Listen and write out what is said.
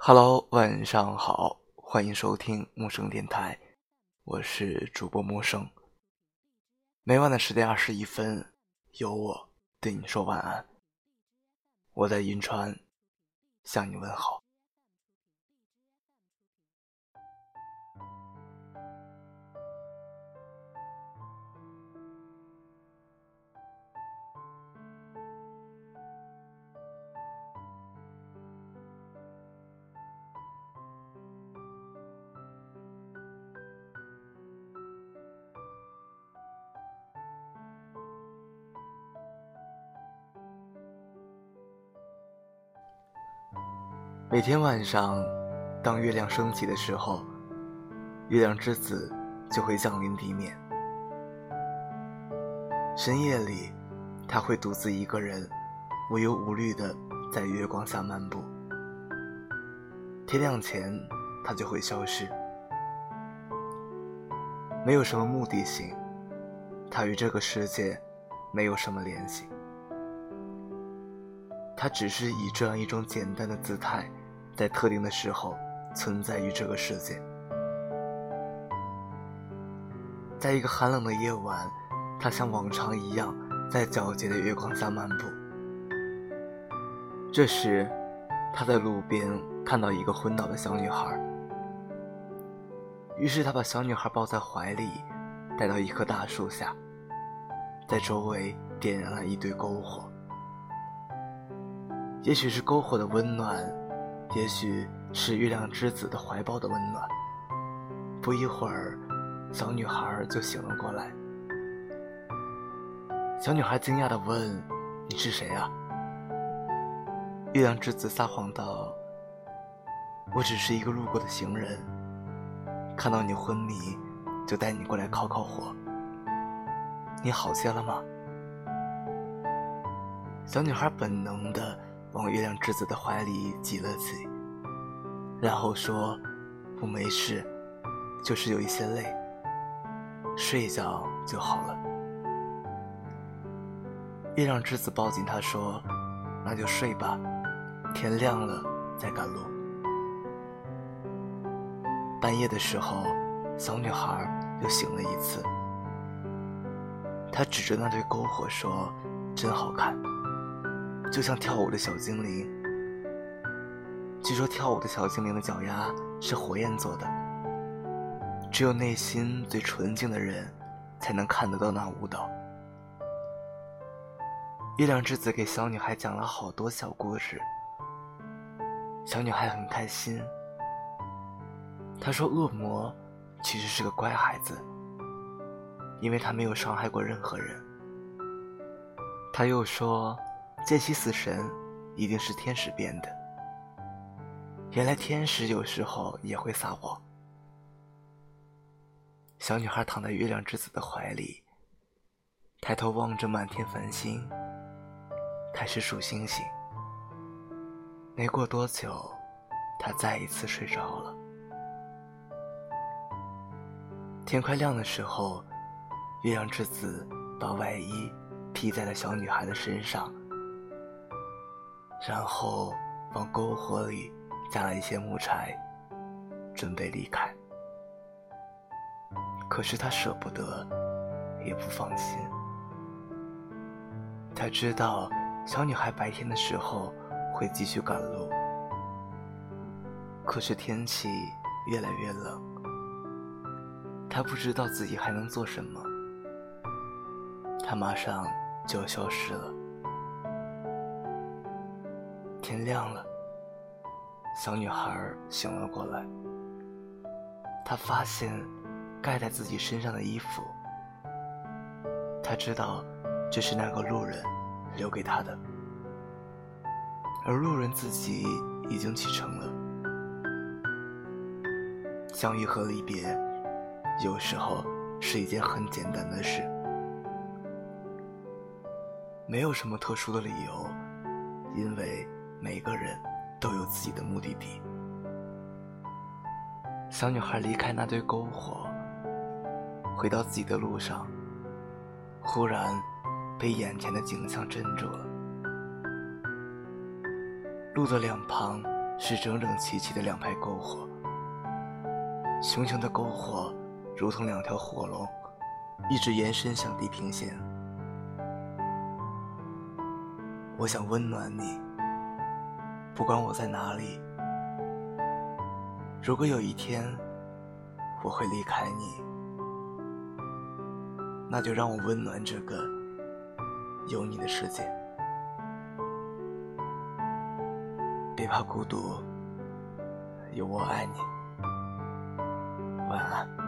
Hello，晚上好，欢迎收听陌生电台，我是主播陌生。每晚的十点二十一分，有我对你说晚安。我在银川向你问好。每天晚上，当月亮升起的时候，月亮之子就会降临地面。深夜里，他会独自一个人，无忧无虑的在月光下漫步。天亮前，他就会消失，没有什么目的性，他与这个世界没有什么联系，他只是以这样一种简单的姿态。在特定的时候存在于这个世界。在一个寒冷的夜晚，他像往常一样在皎洁的月光下漫步。这时，他在路边看到一个昏倒的小女孩，于是他把小女孩抱在怀里，带到一棵大树下，在周围点燃了一堆篝火。也许是篝火的温暖。也许是月亮之子的怀抱的温暖。不一会儿，小女孩就醒了过来。小女孩惊讶地问：“你是谁啊？”月亮之子撒谎道：“我只是一个路过的行人，看到你昏迷，就带你过来烤烤火。你好些了吗？”小女孩本能的。往月亮之子的怀里挤了挤，然后说：“我没事，就是有一些累，睡一觉就好了。”月亮之子抱紧她说：“那就睡吧，天亮了再赶路。”半夜的时候，小女孩又醒了一次，她指着那堆篝火说：“真好看。”就像跳舞的小精灵。据说跳舞的小精灵的脚丫是火焰做的，只有内心最纯净的人，才能看得到那舞蹈。月亮之子给小女孩讲了好多小故事，小女孩很开心。她说：“恶魔其实是个乖孩子，因为他没有伤害过任何人。”他又说。见习死神一定是天使变的。原来天使有时候也会撒谎。小女孩躺在月亮之子的怀里，抬头望着满天繁星，开始数星星。没过多久，她再一次睡着了。天快亮的时候，月亮之子把外衣披在了小女孩的身上。然后往篝火里加了一些木柴，准备离开。可是他舍不得，也不放心。他知道小女孩白天的时候会继续赶路，可是天气越来越冷，他不知道自己还能做什么。他马上就要消失了。亮了，小女孩醒了过来。她发现盖在自己身上的衣服，她知道这是那个路人留给她的，而路人自己已经启程了。相遇和离别，有时候是一件很简单的事，没有什么特殊的理由，因为。每个人都有自己的目的地。小女孩离开那堆篝火，回到自己的路上，忽然被眼前的景象镇住了。路的两旁是整整齐齐的两排篝火，熊熊的篝火如同两条火龙，一直延伸向地平线。我想温暖你，不管我在哪里。如果有一天我会离开你，那就让我温暖这个有你的世界。别怕孤独，有我爱你。晚安。